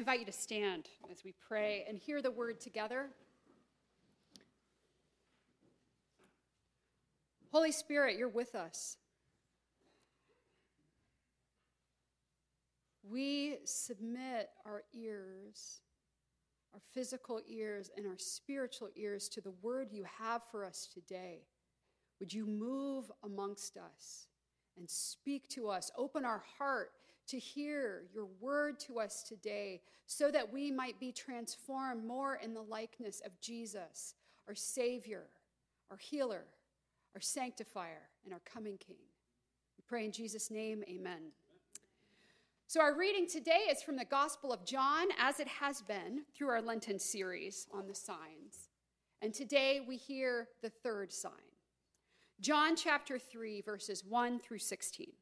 invite you to stand as we pray and hear the word together. Holy Spirit, you're with us. We submit our ears, our physical ears, and our spiritual ears to the word you have for us today. Would you move amongst us and speak to us? Open our heart to hear your word to us today so that we might be transformed more in the likeness of Jesus, our Savior, our healer, our sanctifier, and our coming King. We pray in Jesus' name, amen. So, our reading today is from the Gospel of John, as it has been through our Lenten series on the signs. And today we hear the third sign John chapter 3, verses 1 through 16.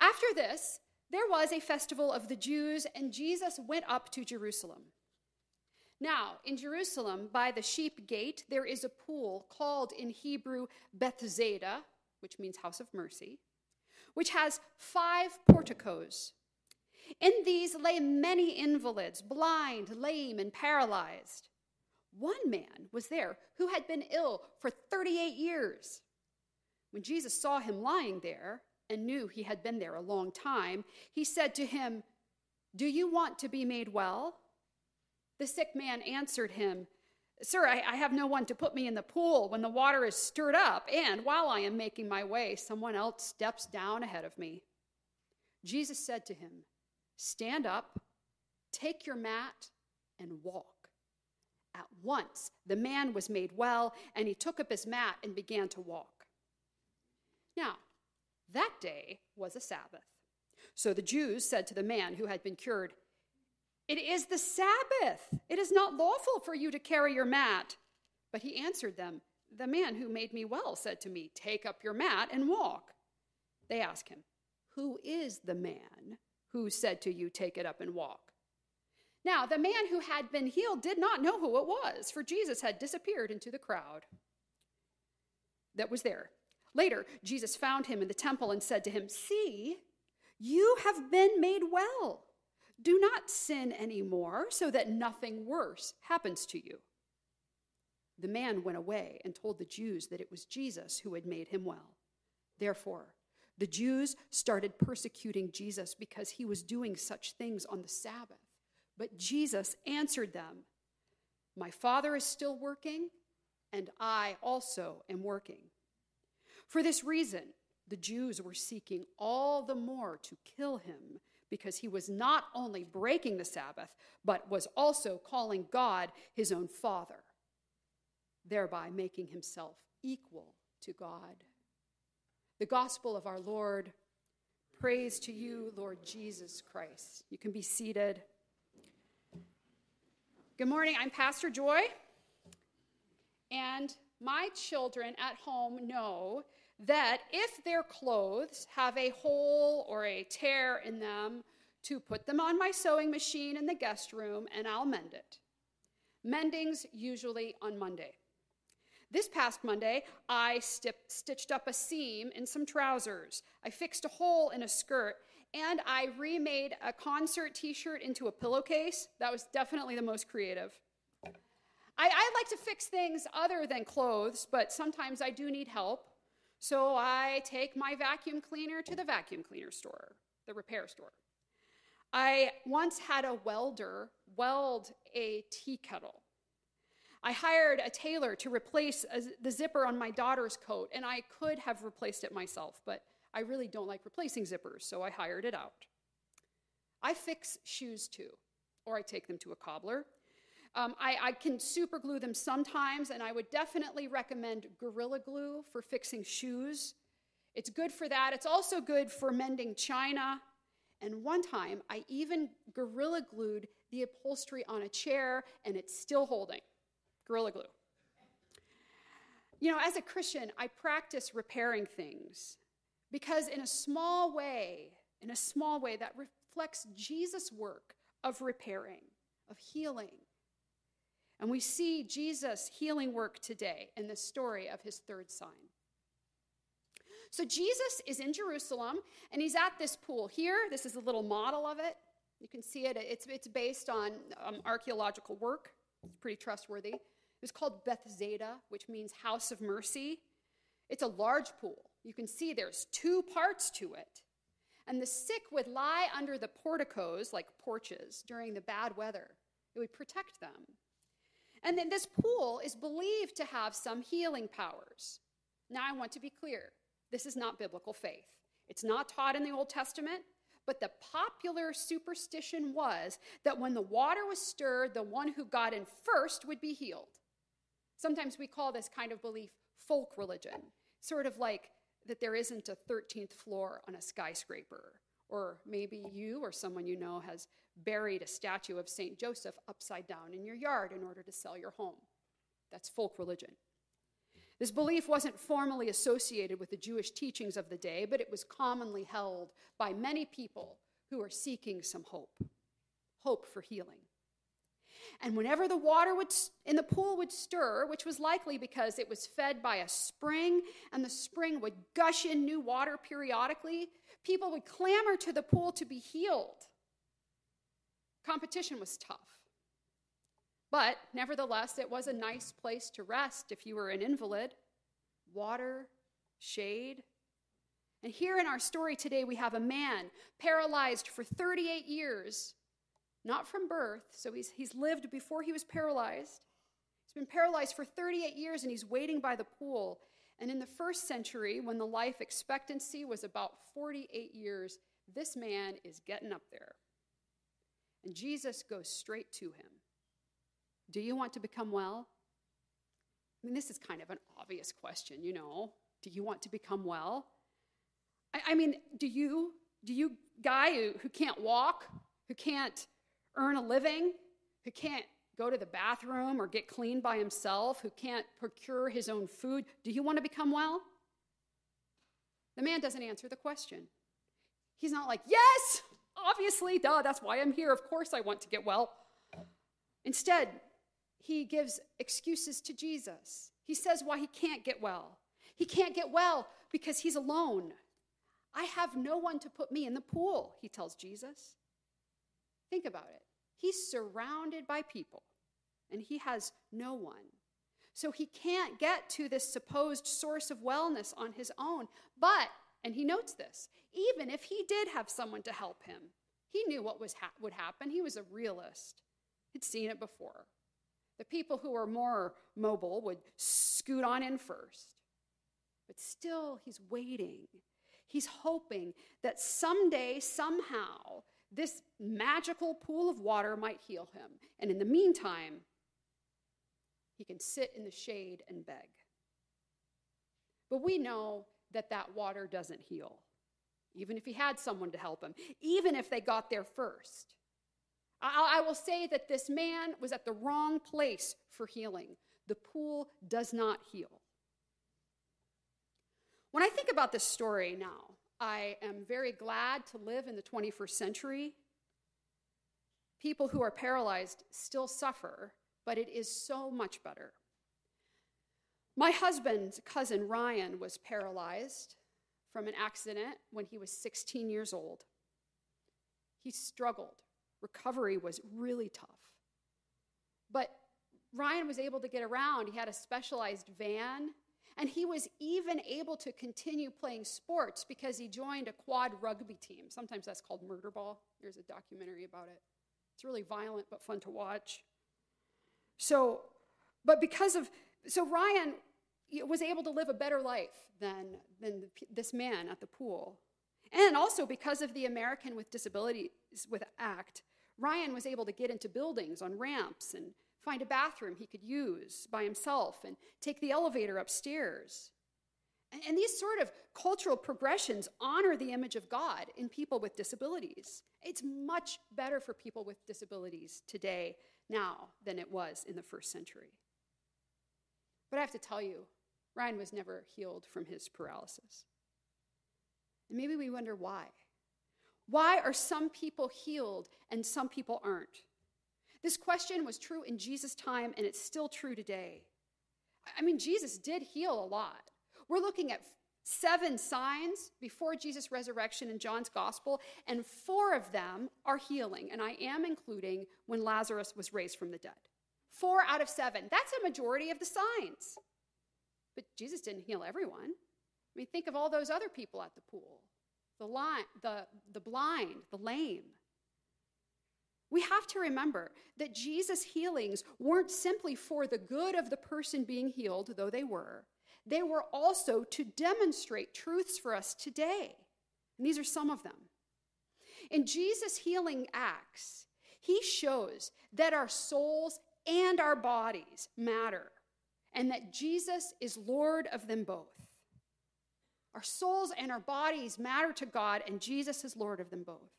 After this, there was a festival of the Jews, and Jesus went up to Jerusalem. Now, in Jerusalem, by the sheep gate, there is a pool called in Hebrew Bethesda, which means house of mercy which has five porticos. In these lay many invalids, blind, lame, and paralyzed. One man was there who had been ill for 38 years. When Jesus saw him lying there and knew he had been there a long time, he said to him, Do you want to be made well? The sick man answered him, Sir, I, I, have no one to put me in the pool when the water is stirred up, and while I am making my way, someone else steps down ahead of me. Jesus said to him, Stand up, take your mat, and walk. At once the man was made well, and he took up his mat and began to walk. Now, that day was a Sabbath. So the Jews said to the man who had been cured, it is the Sabbath. It is not lawful for you to carry your mat. But he answered them, The man who made me well said to me, Take up your mat and walk. They asked him, Who is the man who said to you, Take it up and walk? Now, the man who had been healed did not know who it was, for Jesus had disappeared into the crowd that was there. Later, Jesus found him in the temple and said to him, See, you have been made well. Do not sin anymore, so that nothing worse happens to you. The man went away and told the Jews that it was Jesus who had made him well. Therefore, the Jews started persecuting Jesus because he was doing such things on the Sabbath. But Jesus answered them My Father is still working, and I also am working. For this reason, the Jews were seeking all the more to kill him because he was not only breaking the Sabbath, but was also calling God his own Father, thereby making himself equal to God. The gospel of our Lord. Praise to you, Lord Jesus Christ. You can be seated. Good morning. I'm Pastor Joy. And my children at home know that if their clothes have a hole or a tear in them, to put them on my sewing machine in the guest room and I'll mend it. Mending's usually on Monday. This past Monday, I stitched up a seam in some trousers. I fixed a hole in a skirt, and I remade a concert t shirt into a pillowcase. That was definitely the most creative. I, I like to fix things other than clothes, but sometimes I do need help. So I take my vacuum cleaner to the vacuum cleaner store, the repair store. I once had a welder weld a tea kettle. I hired a tailor to replace a, the zipper on my daughter's coat, and I could have replaced it myself, but I really don't like replacing zippers, so I hired it out. I fix shoes too, or I take them to a cobbler. Um, I, I, can super glue them sometimes, and I would definitely recommend Gorilla Glue for fixing shoes. It's good for that. It's also good for mending china. And one time, I even Gorilla Glued the upholstery on a chair, and it's still holding. Gorilla Glue. You know, as a Christian, I practice repairing things because, in a small way, in a small way, that reflects Jesus' work of repairing, of healing, and we see Jesus' healing work today in the story of his third sign. So Jesus is in Jerusalem and he's at this pool. Here, this is a little model of it. You can see it. It's, it's based on um, archaeological work. It's pretty trustworthy. It was called Bethesda, which means house of mercy. It's a large pool. You can see there's two parts to it. And the sick would lie under the porticos, like porches, during the bad weather. It would protect them. And then this pool is believed to have some healing powers. Now, I want to be clear this is not biblical faith. It's not taught in the Old Testament, but the popular superstition was that when the water was stirred, the one who got in first would be healed. Sometimes we call this kind of belief folk religion, sort of like that there isn't a 13th floor on a skyscraper. Or maybe you or someone you know has buried a statue of St. Joseph upside down in your yard in order to sell your home. That's folk religion. This belief wasn't formally associated with the Jewish teachings of the day, but it was commonly held by many people who were seeking some hope hope for healing. And whenever the water would, in the pool would stir, which was likely because it was fed by a spring and the spring would gush in new water periodically, people would clamor to the pool to be healed. Competition was tough. But nevertheless, it was a nice place to rest if you were an invalid. Water, shade. And here in our story today, we have a man paralyzed for 38 years not from birth. So he's, he's lived before he was paralyzed. He's been paralyzed for 38 years and he's waiting by the pool. And in the first century, when the life expectancy was about 48 years, this man is getting up there. And Jesus goes straight to him. Do you want to become well? I mean, this is kind of an obvious question, you know. Do you want to become well? I, I mean, do you, do you, guy who, who can't walk, who can't earn a living, who can't go to the bathroom or get clean by himself, who can't procure his own food, do you want to become well? The man doesn't answer the question. He's not like, yes, obviously, duh, that's why I'm here. Of course I want to get well. Instead, he gives excuses to Jesus. He says why he can't get well. He can't get well because he's alone. I have no one to put me in the pool, he tells Jesus. Think about it. He's surrounded by people, and he has no one. So he can't get to this supposed source of wellness on his own. But, and he notes this, even if he did have someone to help him, he knew what was ha- would happen. He was a realist, he'd seen it before. The people who were more mobile would scoot on in first. But still, he's waiting. He's hoping that someday, somehow, this magical pool of water might heal him. And in the meantime, he can sit in the shade and beg. But we know that that water doesn't heal, even if he had someone to help him, even if they got there first. I, I will say that this man was at the wrong place for healing. The pool does not heal. When I think about this story now, I am very glad to live in the 21st century. People who are paralyzed still suffer, but it is so much better. My husband's cousin Ryan was paralyzed from an accident when he was 16 years old. He struggled. Recovery was really tough. But Ryan was able to get around. He had a specialized van and he was even able to continue playing sports because he joined a quad rugby team. Sometimes that's called murder ball. There's a documentary about it. It's really violent but fun to watch. So, but because of, so Ryan was able to live a better life than, than this man at the pool. And also because of the American with Disabilities with Act, Ryan was able to get into buildings on ramps and find a bathroom he could use by himself, and take the elevator upstairs. And, these sort of cultural progressions honor the image of God in people with disabilities. It's much better for people with disabilities today now than it was in the first century. But I have to tell you, Ryan was never healed from his paralysis. And maybe we wonder why. Why are some people healed and some people aren't? This question was true in Jesus' time, and it's still true today. I mean, Jesus did heal a lot. We're looking at seven signs before Jesus' resurrection in John's gospel, and four of them are healing. And I am including when Lazarus was raised from the dead. Four out of seven. That's a majority of the signs. But Jesus didn't heal everyone. I mean, think of all those other people at the pool the, line, the, the blind, the lame. We have to remember that Jesus' healings weren't simply for the good of the person being healed, though they were. They were also to demonstrate truths for us today. And these are some of them. In Jesus' healing acts, he shows that our souls and our bodies matter and that Jesus is Lord of them both. Our souls and our bodies matter to God, and Jesus is Lord of them both.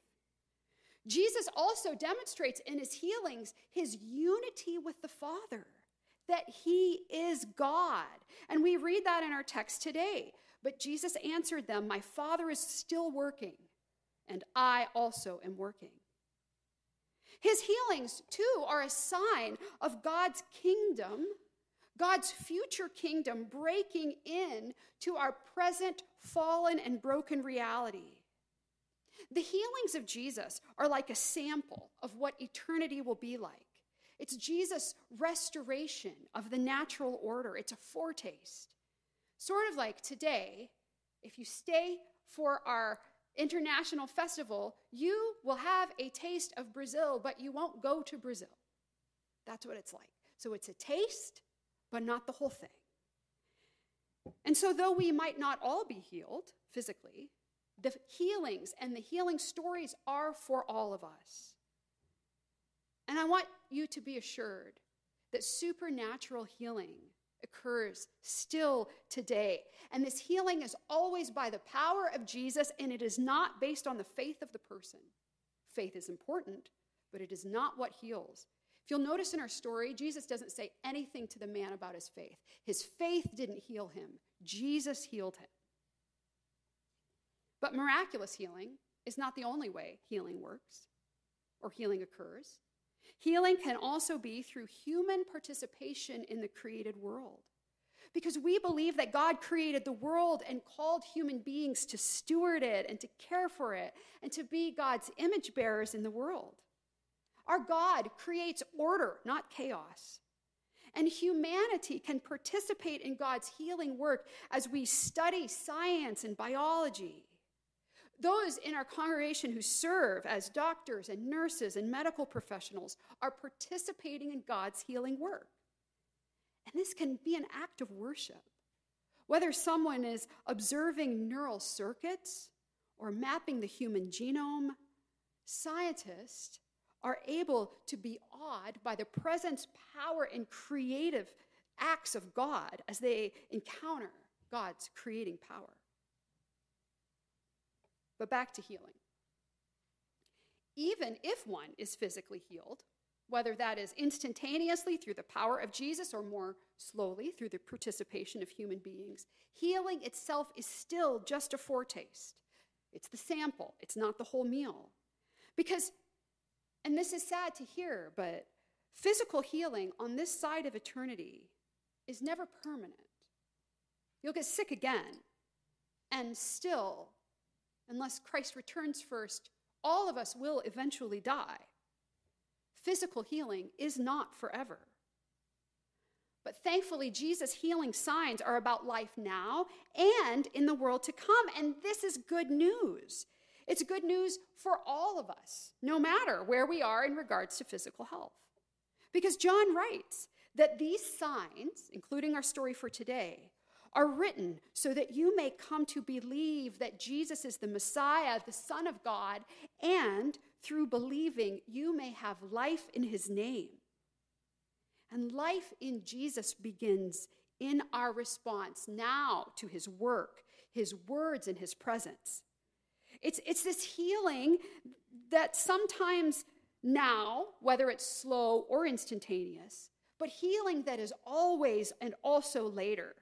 Jesus also demonstrates in his healings his unity with the Father, that he is God. And we read that in our text today. But Jesus answered them, My Father is still working, and I also am working. His healings, too, are a sign of God's kingdom God's future kingdom breaking in to our present fallen and broken reality. The healings of Jesus are like a sample of what eternity will be like. It's Jesus' restoration of the natural order, it's a foretaste. Sort of like today, if you stay for our international festival, you will have a taste of Brazil, but you won't go to Brazil. That's what it's like. So it's a taste but not the whole thing. And so, though we might not all be healed physically, the healings and the healing stories are for all of us. And I want you to be assured that supernatural healing occurs still today. And this healing is always by the power of Jesus, and it is not based on the faith of the person. Faith is important, but it is not what heals. If you'll notice in our story, Jesus doesn't say anything to the man about his faith. His faith didn't heal him, Jesus healed him. But miraculous healing is not the only way healing works or healing occurs. Healing can also be through human participation in the created world. Because we believe that God created the world and called human beings to steward it and to care for it and to be God's image bearers in the world. Our God creates order, not chaos. And humanity can participate in God's healing work as we study science and biology. Those in our congregation who serve as doctors and nurses and medical professionals are participating in God's healing work. And this can be an act of worship. Whether someone is observing neural circuits or mapping the human genome, scientists are able to be awed by the presence, power, and creative acts of God as they encounter God's creating power. But back to healing. Even if one is physically healed, whether that is instantaneously through the power of Jesus or more slowly through the participation of human beings, healing itself is still just a foretaste. It's the sample, it's not the whole meal. Because and this is sad to hear, but physical healing on this side of eternity is never permanent. You'll get sick again, and still, unless Christ returns first, all of us will eventually die. Physical healing is not forever. But thankfully, Jesus' healing signs are about life now and in the world to come. And this is good news. It's good news for all of us, no matter where we are in regards to physical health. Because John writes that these signs, including our story for today, are written so that you may come to believe that Jesus is the Messiah, the Son of God, and through believing, you may have life in his name. And life in Jesus begins in our response now to his work, his words, and his presence. It's, it's this healing that sometimes now, whether it's slow or instantaneous, but healing that is always and also later,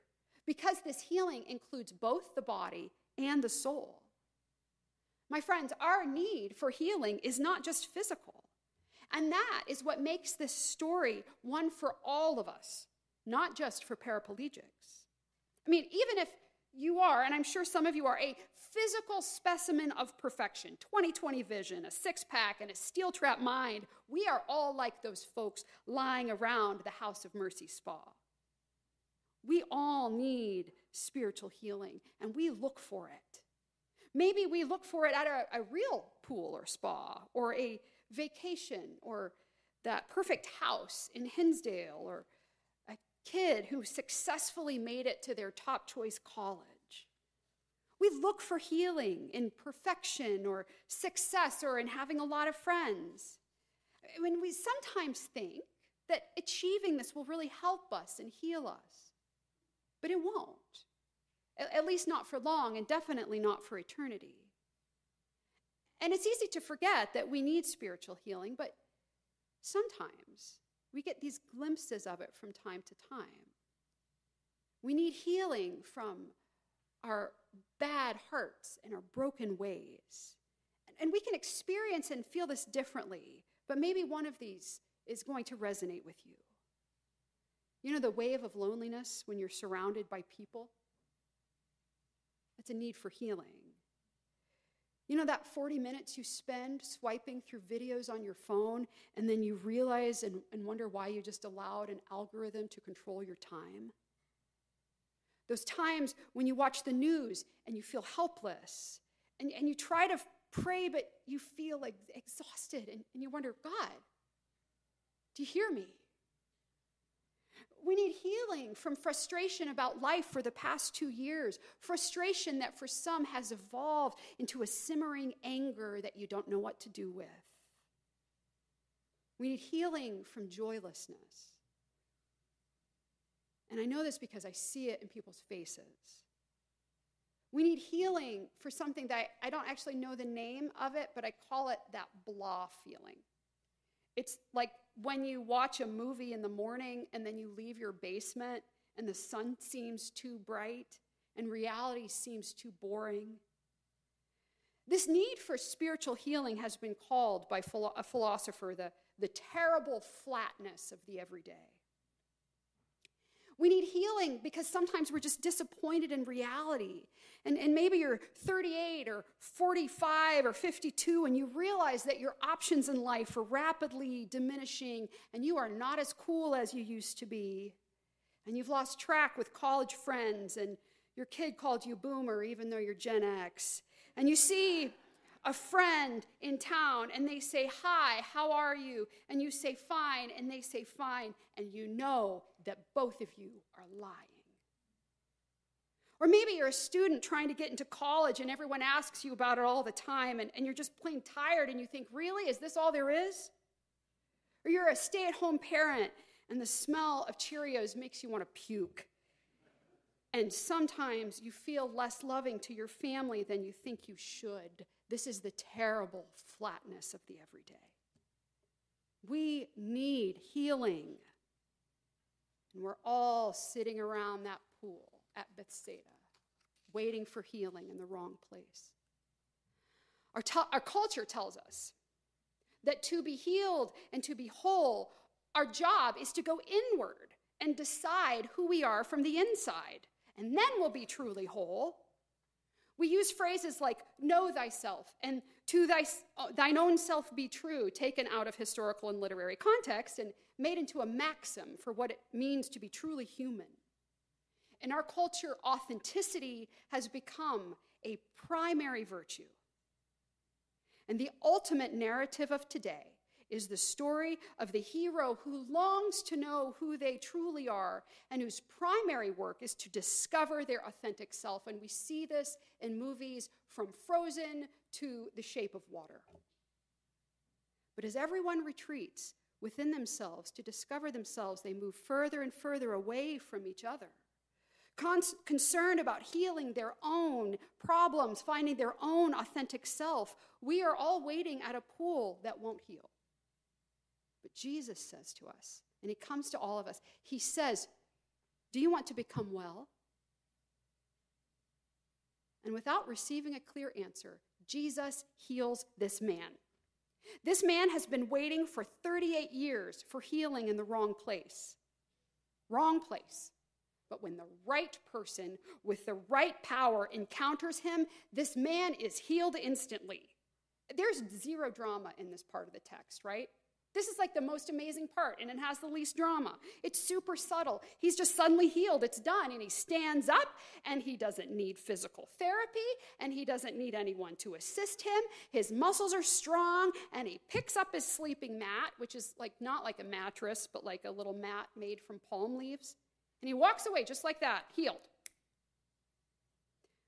because this healing includes both the body and the soul. My friends, our need for healing is not just physical. And that is what makes this story one for all of us, not just for paraplegics. I mean, even if you are, and I'm sure some of you are, a physical specimen of perfection 2020 vision, a six pack, and a steel trap mind. We are all like those folks lying around the House of Mercy spa. We all need spiritual healing, and we look for it. Maybe we look for it at a, a real pool or spa, or a vacation, or that perfect house in Hinsdale, or a kid who successfully made it to their top choice college. We look for healing in perfection or success or in having a lot of friends. When we sometimes think that achieving this will really help us and heal us, but it won't. At least not for long, and definitely not for eternity. And it's easy to forget that we need spiritual healing, but sometimes we get these glimpses of it from time to time. We need healing from our bad hearts and our broken ways. And we can experience and feel this differently, but maybe one of these is going to resonate with you. You know, the wave of loneliness when you're surrounded by people? That's a need for healing. You know, that 40 minutes you spend swiping through videos on your phone, and then you realize and, and wonder why you just allowed an algorithm to control your time? Those times when you watch the news and you feel helpless, and, and you try to pray, but you feel like exhausted, and, and you wonder, God, do you hear me? We need healing from frustration about life for the past two years, frustration that for some has evolved into a simmering anger that you don't know what to do with. We need healing from joylessness. And I know this because I see it in people's faces. We need healing for something that I, I don't actually know the name of it, but I call it that blah feeling. It's like when you watch a movie in the morning and then you leave your basement and the sun seems too bright and reality seems too boring. This need for spiritual healing has been called by a philosopher the, the terrible flatness of the everyday. We need healing because sometimes we're just disappointed in reality. And, and maybe you're 38 or 45 or 52 and you realize that your options in life are rapidly diminishing and you are not as cool as you used to be. And you've lost track with college friends and your kid called you boomer even though you're Gen X. And you see a friend in town and they say, Hi, how are you? And you say, Fine, and they say, Fine, and you know that both of you are lying. Or maybe you're a student trying to get into college and everyone asks you about it all the time and, and you're just plain tired and you think, Really? Is this all there is? Or you're a stay at home parent and the smell of Cheerios makes you want to puke. And sometimes you feel less loving to your family than you think you should. This is the terrible flatness of the everyday. We need healing. And we're all sitting around that pool at Bethsaida, waiting for healing in the wrong place. Our, t- our culture tells us that to be healed and to be whole, our job is to go inward and decide who we are from the inside, and then we'll be truly whole. We use phrases like know thyself and to thy, uh, thine own self be true, taken out of historical and literary context and made into a maxim for what it means to be truly human. In our culture, authenticity has become a primary virtue. And the ultimate narrative of today is the story of the hero who longs to know who they truly are and whose primary work is to discover their authentic self. And we see this in movies from Frozen to The Shape of Water. But as everyone retreats within themselves to discover themselves, they move further and further away from each other. Con- concerned about healing their own problems, finding their own authentic self, we are all waiting at a pool that won't heal. But Jesus says to us, and he comes to all of us, he says, Do you want to become well? And without receiving a clear answer, Jesus heals this man. This man has been waiting for 38 years for healing in the wrong place. Wrong place. But when the right person with the right power encounters him, this man is healed instantly. There's zero drama in this part of the text, right? This is like the most amazing part, and it has the least drama. It's super subtle. He's just suddenly healed. It's done. And he stands up, and he doesn't need physical therapy, and he doesn't need anyone to assist him. His muscles are strong, and he picks up his sleeping mat, which is like not like a mattress, but like a little mat made from palm leaves. And he walks away just like that, healed.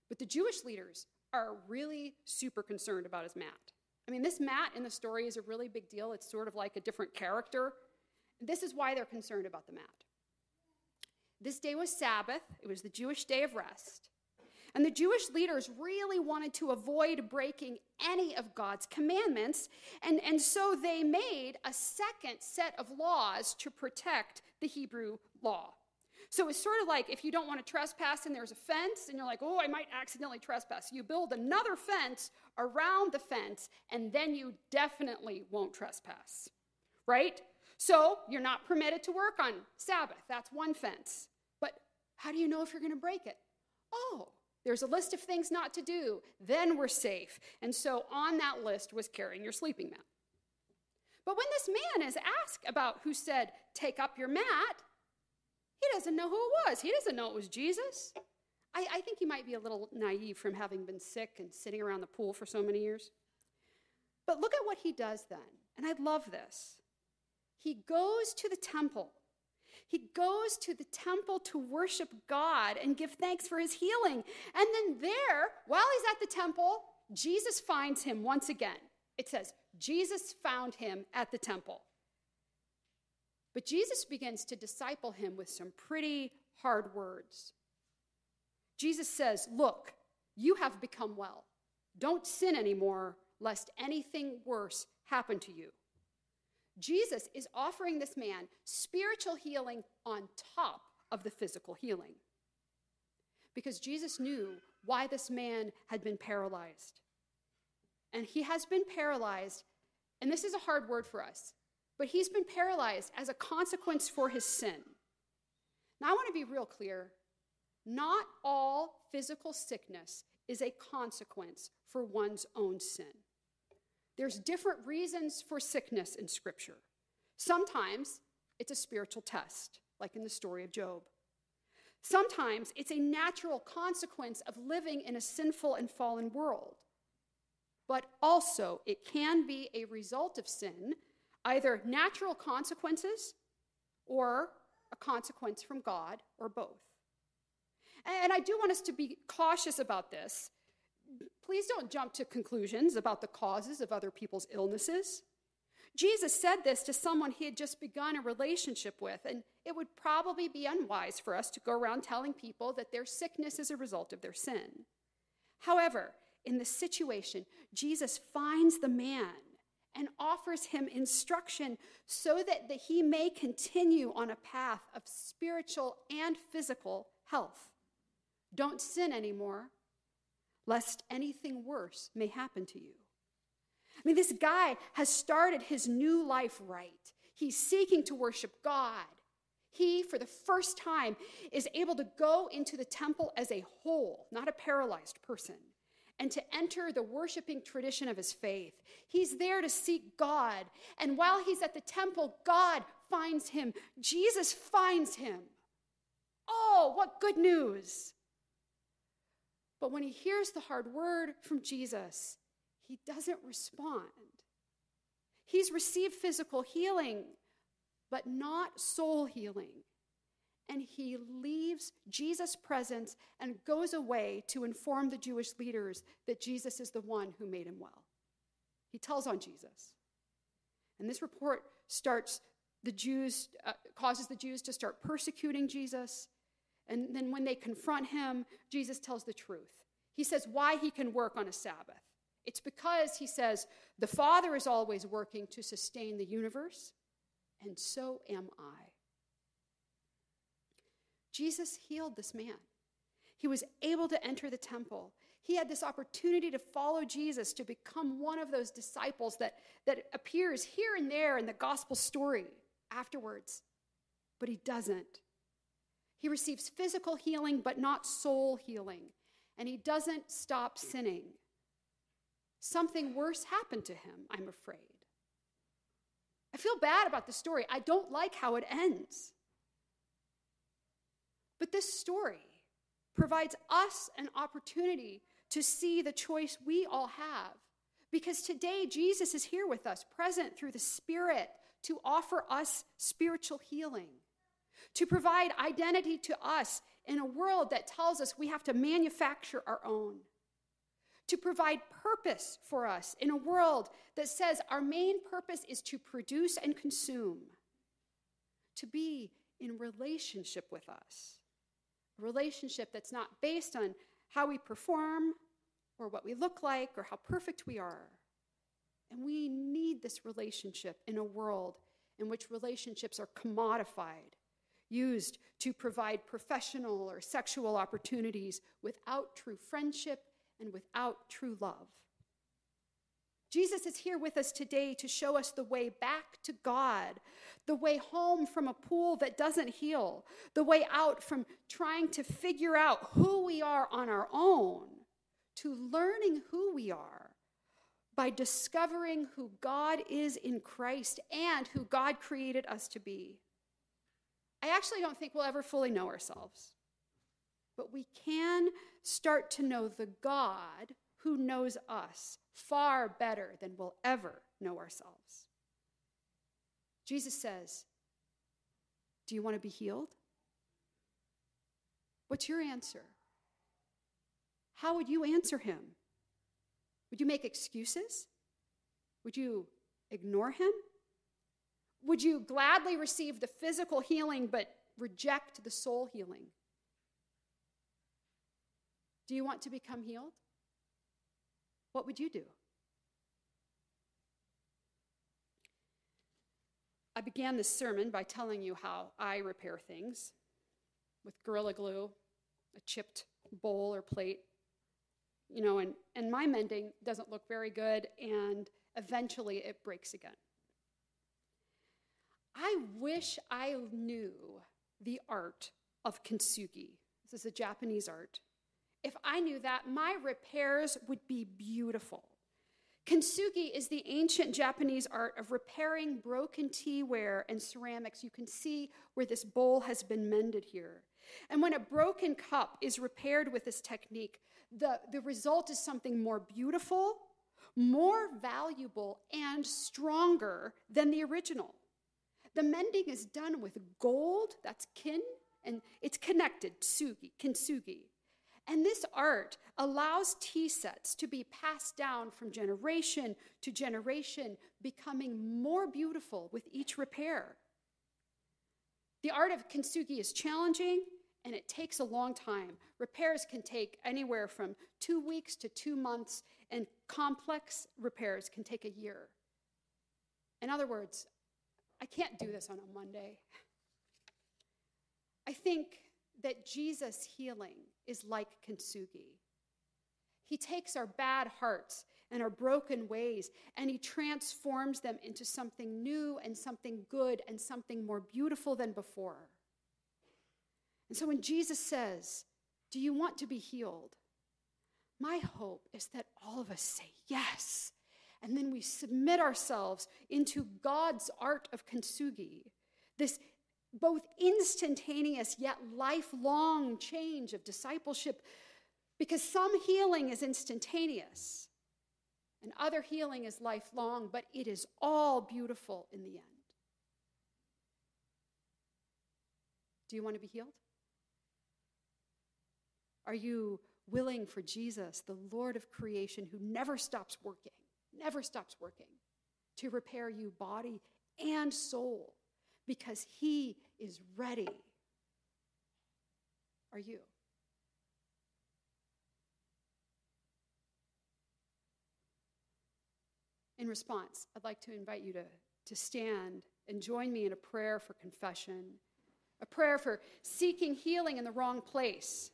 But the Jewish leaders are really super concerned about his mat. I mean, this mat in the story is a really big deal. It's sort of like a different character. This is why they're concerned about the mat. This day was Sabbath, it was the Jewish day of rest. And the Jewish leaders really wanted to avoid breaking any of God's commandments. And, and so they made a second set of laws to protect the Hebrew law. So it's sort of like if you don't want to trespass and there's a fence and you're like, oh, I might accidentally trespass. You build another fence around the fence and then you definitely won't trespass, right? So you're not permitted to work on Sabbath. That's one fence. But how do you know if you're going to break it? Oh, there's a list of things not to do. Then we're safe. And so on that list was carrying your sleeping mat. But when this man is asked about who said, take up your mat, he doesn't know who it was. He doesn't know it was Jesus. I, I think he might be a little naive from having been sick and sitting around the pool for so many years. But look at what he does then. And I love this. He goes to the temple. He goes to the temple to worship God and give thanks for his healing. And then, there, while he's at the temple, Jesus finds him once again. It says, Jesus found him at the temple. But Jesus begins to disciple him with some pretty hard words. Jesus says, Look, you have become well. Don't sin anymore, lest anything worse happen to you. Jesus is offering this man spiritual healing on top of the physical healing. Because Jesus knew why this man had been paralyzed. And he has been paralyzed, and this is a hard word for us but he's been paralyzed as a consequence for his sin. Now, I want to be real clear. Not all physical sickness is a consequence for one's own sin. There's different reasons for sickness in Scripture. Sometimes it's a spiritual test, like in the story of Job. Sometimes it's a natural consequence of living in a sinful and fallen world. But also, it can be a result of sin either natural consequences or a consequence from God, or both. And I do want us to be cautious about this. Please don't jump to conclusions about the causes of other people's illnesses. Jesus said this to someone he had just begun a relationship with, and it would probably be unwise for us to go around telling people that their sickness is a result of their sin. However, in this situation, Jesus finds the man and offers him instruction so that, he may continue on a path of spiritual and physical health. Don't sin anymore, lest anything worse may happen to you. I mean, this guy has started his new life right. He's seeking to worship God. He, for the first time, is able to go into the temple as a whole, not a paralyzed person and to enter the worshiping tradition of his faith. He's there to seek God. And while he's at the temple, God finds him. Jesus finds him. Oh, what good news! But when he hears the hard word from Jesus, he doesn't respond. He's received physical healing, but not soul healing and he leaves Jesus' presence and goes away to inform the Jewish leaders that Jesus is the one who made him well. He tells on Jesus. And this report starts the Jews, uh, causes the Jews to start persecuting Jesus. And then when they confront him, Jesus tells the truth. He says why he can work on a Sabbath. It's because, he says, the Father is always working to sustain the universe, and so am I. Jesus healed this man. He was able to enter the temple. He had this opportunity to follow Jesus, to become one of those disciples that, that appears here and there in the gospel story afterwards. But he doesn't. He receives physical healing, but not soul healing. And he doesn't stop sinning. Something worse happened to him, I'm afraid. I feel bad about the story. I don't like how it ends. But this story provides us an opportunity to see the choice we all have. Because today, Jesus is here with us, present through the Spirit, to offer us spiritual healing to provide identity to us in a world that tells us we have to manufacture our own, to provide purpose for us in a world that says our main purpose is to produce and consume, to be in relationship with us, relationship that's not based on how we perform or what we look like or how perfect we are. And we need this relationship in a world in which relationships are commodified used to provide professional or sexual opportunities without true friendship and without true love. Jesus is here with us today to show us the way back to God, the way home from a pool that doesn't heal, the way out from trying to figure out who we are on our own, to learning who we are by discovering who God is in Christ and who God created us to be. I actually don't think we'll ever fully know ourselves. But we can start to know the God who knows us far better than we'll ever know ourselves. Jesus says, Do you want to be healed? What's your answer? How would you answer him? Would you make excuses? Would you ignore him? Would you gladly receive the physical healing but reject the soul healing? Do you want to become healed? What would you do? I began this sermon by telling you how I repair things with Gorilla Glue, a chipped bowl or plate. You know, and, and my mending doesn't look very good, and eventually it breaks again. I wish I knew the art of kintsugi. This is a Japanese art. If I knew that, my repairs would be beautiful. Kintsugi is the ancient Japanese art of repairing broken teaware and ceramics. You can see where this bowl has been mended here. And when a broken cup is repaired with this technique, the, the result is something more beautiful, more valuable, and stronger than the original. The mending is done with gold, that's kin, and it's connected, tsugi, kintsugi. And this art allows tea sets to be passed down from generation to generation, becoming more beautiful with each repair. The art of kintsugi is challenging and it takes a long time. Repairs can take anywhere from two weeks to two months, and complex repairs can take a year. In other words, I can't do this on a Monday. I think that Jesus' healing is like kintsugi. He takes our bad hearts and our broken ways and he transforms them into something new and something good and something more beautiful than before. And so when Jesus says, Do you want to be healed? My hope is that all of us say yes and then we submit ourselves into God's art of kintsugi, this both instantaneous yet lifelong change of discipleship, because some healing is instantaneous and other healing is lifelong, but it is all beautiful in the end. Do you want to be healed? Are you willing for Jesus, the Lord of creation who never stops working? never stops working to repair you body and soul because he is ready. Are you? In response, I'd like to invite you to, to stand and join me in a prayer for confession, a prayer for seeking healing in the wrong place,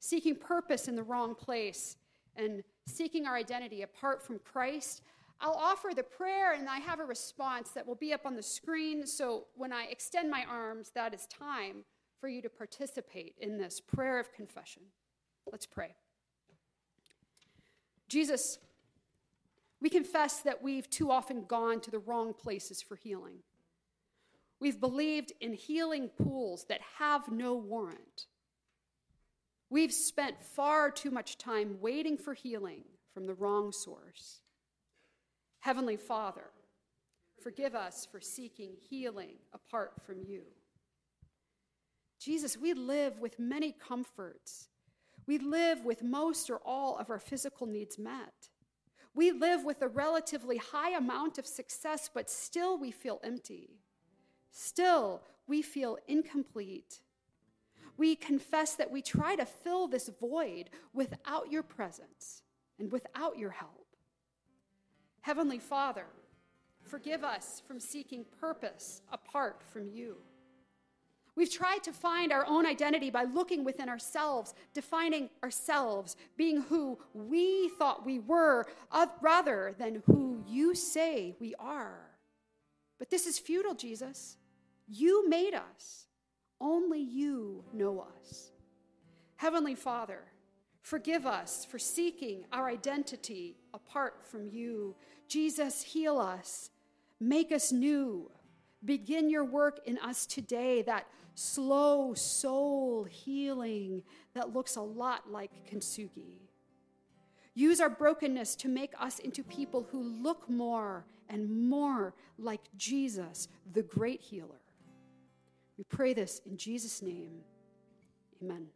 seeking purpose in the wrong place, and seeking our identity apart from Christ, I'll offer the prayer and I have a response that will be up on the screen. So when I extend my arms, that is time for you to participate in this prayer of confession. Let's pray. Jesus, we confess that we've too often gone to the wrong places for healing. We've believed in healing pools that have no warrant. We've spent far too much time waiting for healing from the wrong source. Heavenly Father, forgive us for seeking healing apart from you. Jesus, we live with many comforts. We live with most or all of our physical needs met. We live with a relatively high amount of success, but still we feel empty. Still, we feel incomplete. We confess that we try to fill this void without your presence and without your help. Heavenly Father, forgive us from seeking purpose apart from you. We've tried to find our own identity by looking within ourselves, defining ourselves, being who we thought we were, rather than who you say we are. But this is futile, Jesus. You made us. Only you know us. Heavenly Father, forgive us for seeking our identity apart from you. Jesus, heal us. Make us new. Begin your work in us today, that slow soul healing that looks a lot like kintsugi. Use our brokenness to make us into people who look more and more like Jesus, the great healer. We pray this in Jesus' name. Amen.